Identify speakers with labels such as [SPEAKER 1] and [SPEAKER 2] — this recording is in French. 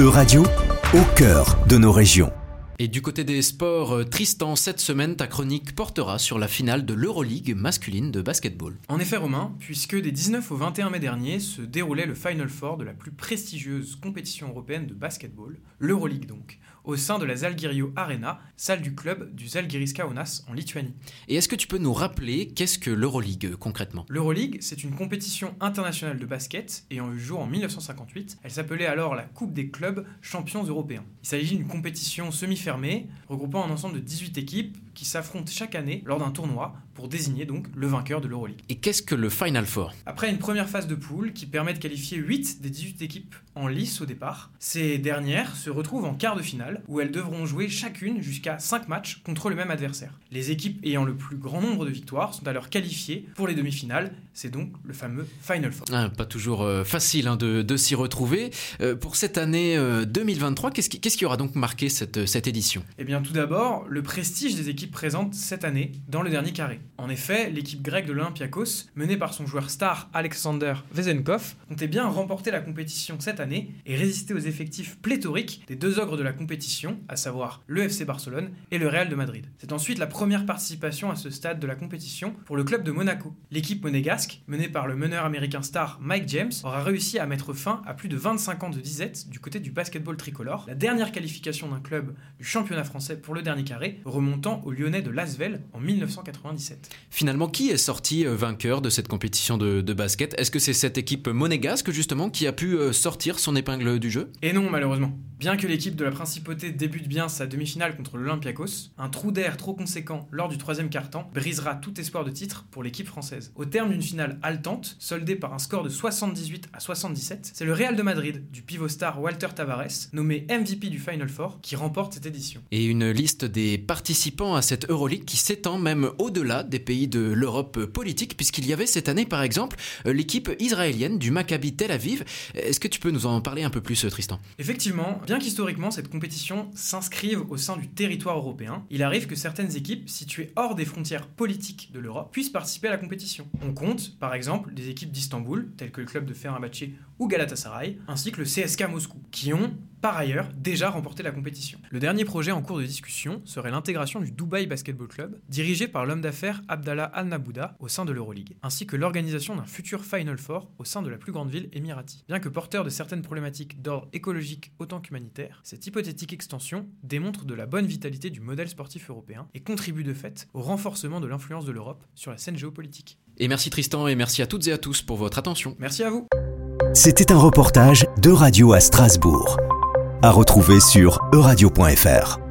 [SPEAKER 1] E-Radio, au cœur de nos régions.
[SPEAKER 2] Et du côté des sports, euh, Tristan, cette semaine, ta chronique portera sur la finale de l'Euroleague masculine de basketball.
[SPEAKER 3] En effet, Romain, puisque des 19 au 21 mai dernier se déroulait le Final Four de la plus prestigieuse compétition européenne de basketball, l'Euroleague donc, au sein de la Zalgirio Arena, salle du club du Zalgiris Kaunas en Lituanie.
[SPEAKER 2] Et est-ce que tu peux nous rappeler qu'est-ce que l'Euroleague euh, concrètement?
[SPEAKER 3] L'Euroleague, c'est une compétition internationale de basket ayant eu jour en 1958. Elle s'appelait alors la Coupe des clubs champions européens. Il s'agit d'une compétition semi-fermée regroupant un ensemble de 18 équipes qui s'affrontent chaque année lors d'un tournoi pour désigner donc le vainqueur de l'Euroleague.
[SPEAKER 2] Et qu'est-ce que le Final Four?
[SPEAKER 3] Après une première phase de poule qui permet de qualifier 8 des 18 équipes en lice au départ, ces dernières se retrouvent en quart de finale où elles devront jouer chacune jusqu'à 5 matchs contre le même adversaire. Les équipes ayant le plus grand nombre de victoires sont alors qualifiées pour les demi-finales, c'est donc le fameux Final Four.
[SPEAKER 2] Ah, pas toujours euh, facile hein, de, de s'y retrouver. Euh, pour cette année euh, 2023, qu'est-ce qui, qui aura donc marqué cette, cette édition?
[SPEAKER 3] Eh bien tout d'abord, le prestige des équipes présentes cette année dans le dernier carré. En effet, l'équipe grecque de l'Olympiakos, menée par son joueur star Alexander Vezenkov, comptait bien remporter la compétition cette année et résister aux effectifs pléthoriques des deux ogres de la compétition, à savoir le FC Barcelone et le Real de Madrid. C'est ensuite la première participation à ce stade de la compétition pour le club de Monaco. L'équipe monégasque, menée par le meneur américain star Mike James, aura réussi à mettre fin à plus de 25 ans de disette du côté du basketball tricolore, la dernière qualification d'un club du championnat français pour le dernier carré, remontant au Lyonnais de Lasvel en 1997.
[SPEAKER 2] Finalement, qui est sorti euh, vainqueur de cette compétition de, de basket? Est-ce que c'est cette équipe monégasque justement qui a pu euh, sortir son épingle du jeu?
[SPEAKER 3] Et non, malheureusement. Bien que l'équipe de la Principauté débute bien sa demi-finale contre l'Olympiakos, un trou d'air trop conséquent lors du troisième quart-temps brisera tout espoir de titre pour l'équipe française. Au terme d'une finale haletante, soldée par un score de 78 à 77, c'est le Real de Madrid, du pivot star Walter Tavares, nommé MVP du Final Four, qui remporte cette édition.
[SPEAKER 2] Et une liste des participants à cette Euroleague qui s'étend même au-delà des pays de l'Europe politique, puisqu'il y avait cette année par exemple l'équipe israélienne du Maccabi Tel Aviv. Est-ce que tu peux nous en parler un peu plus, Tristan?
[SPEAKER 3] Effectivement, bien qu'historiquement cette compétition s'inscrive au sein du territoire européen, il arrive que certaines équipes situées hors des frontières politiques de l'Europe puissent participer à la compétition. On compte, par exemple, des équipes d'Istanbul, telles que le club de Fenerbahçe ou Galatasaray, ainsi que le CSK Moscou, qui ont par ailleurs déjà remporté la compétition. Le dernier projet en cours de discussion serait l'intégration du Dubai Basketball Club, dirigé par l'homme d'affaires Abdallah Al Nabouda au sein de l'Euroleague, ainsi que l'organisation d'un futur Final Four au sein de la plus grande ville émirati. Bien que porteur de certaines problématiques d'ordre écologique autant qu'humanitaire, cette hypothétique extension démontre de la bonne vitalité du modèle sportif européen et contribue de fait au renforcement de l'influence de l'Europe sur la scène géopolitique.
[SPEAKER 2] Et merci Tristan et merci à toutes et à tous pour votre attention.
[SPEAKER 3] Merci à vous.
[SPEAKER 1] C'était un reportage de Radio à Strasbourg. À retrouver sur euradio.fr.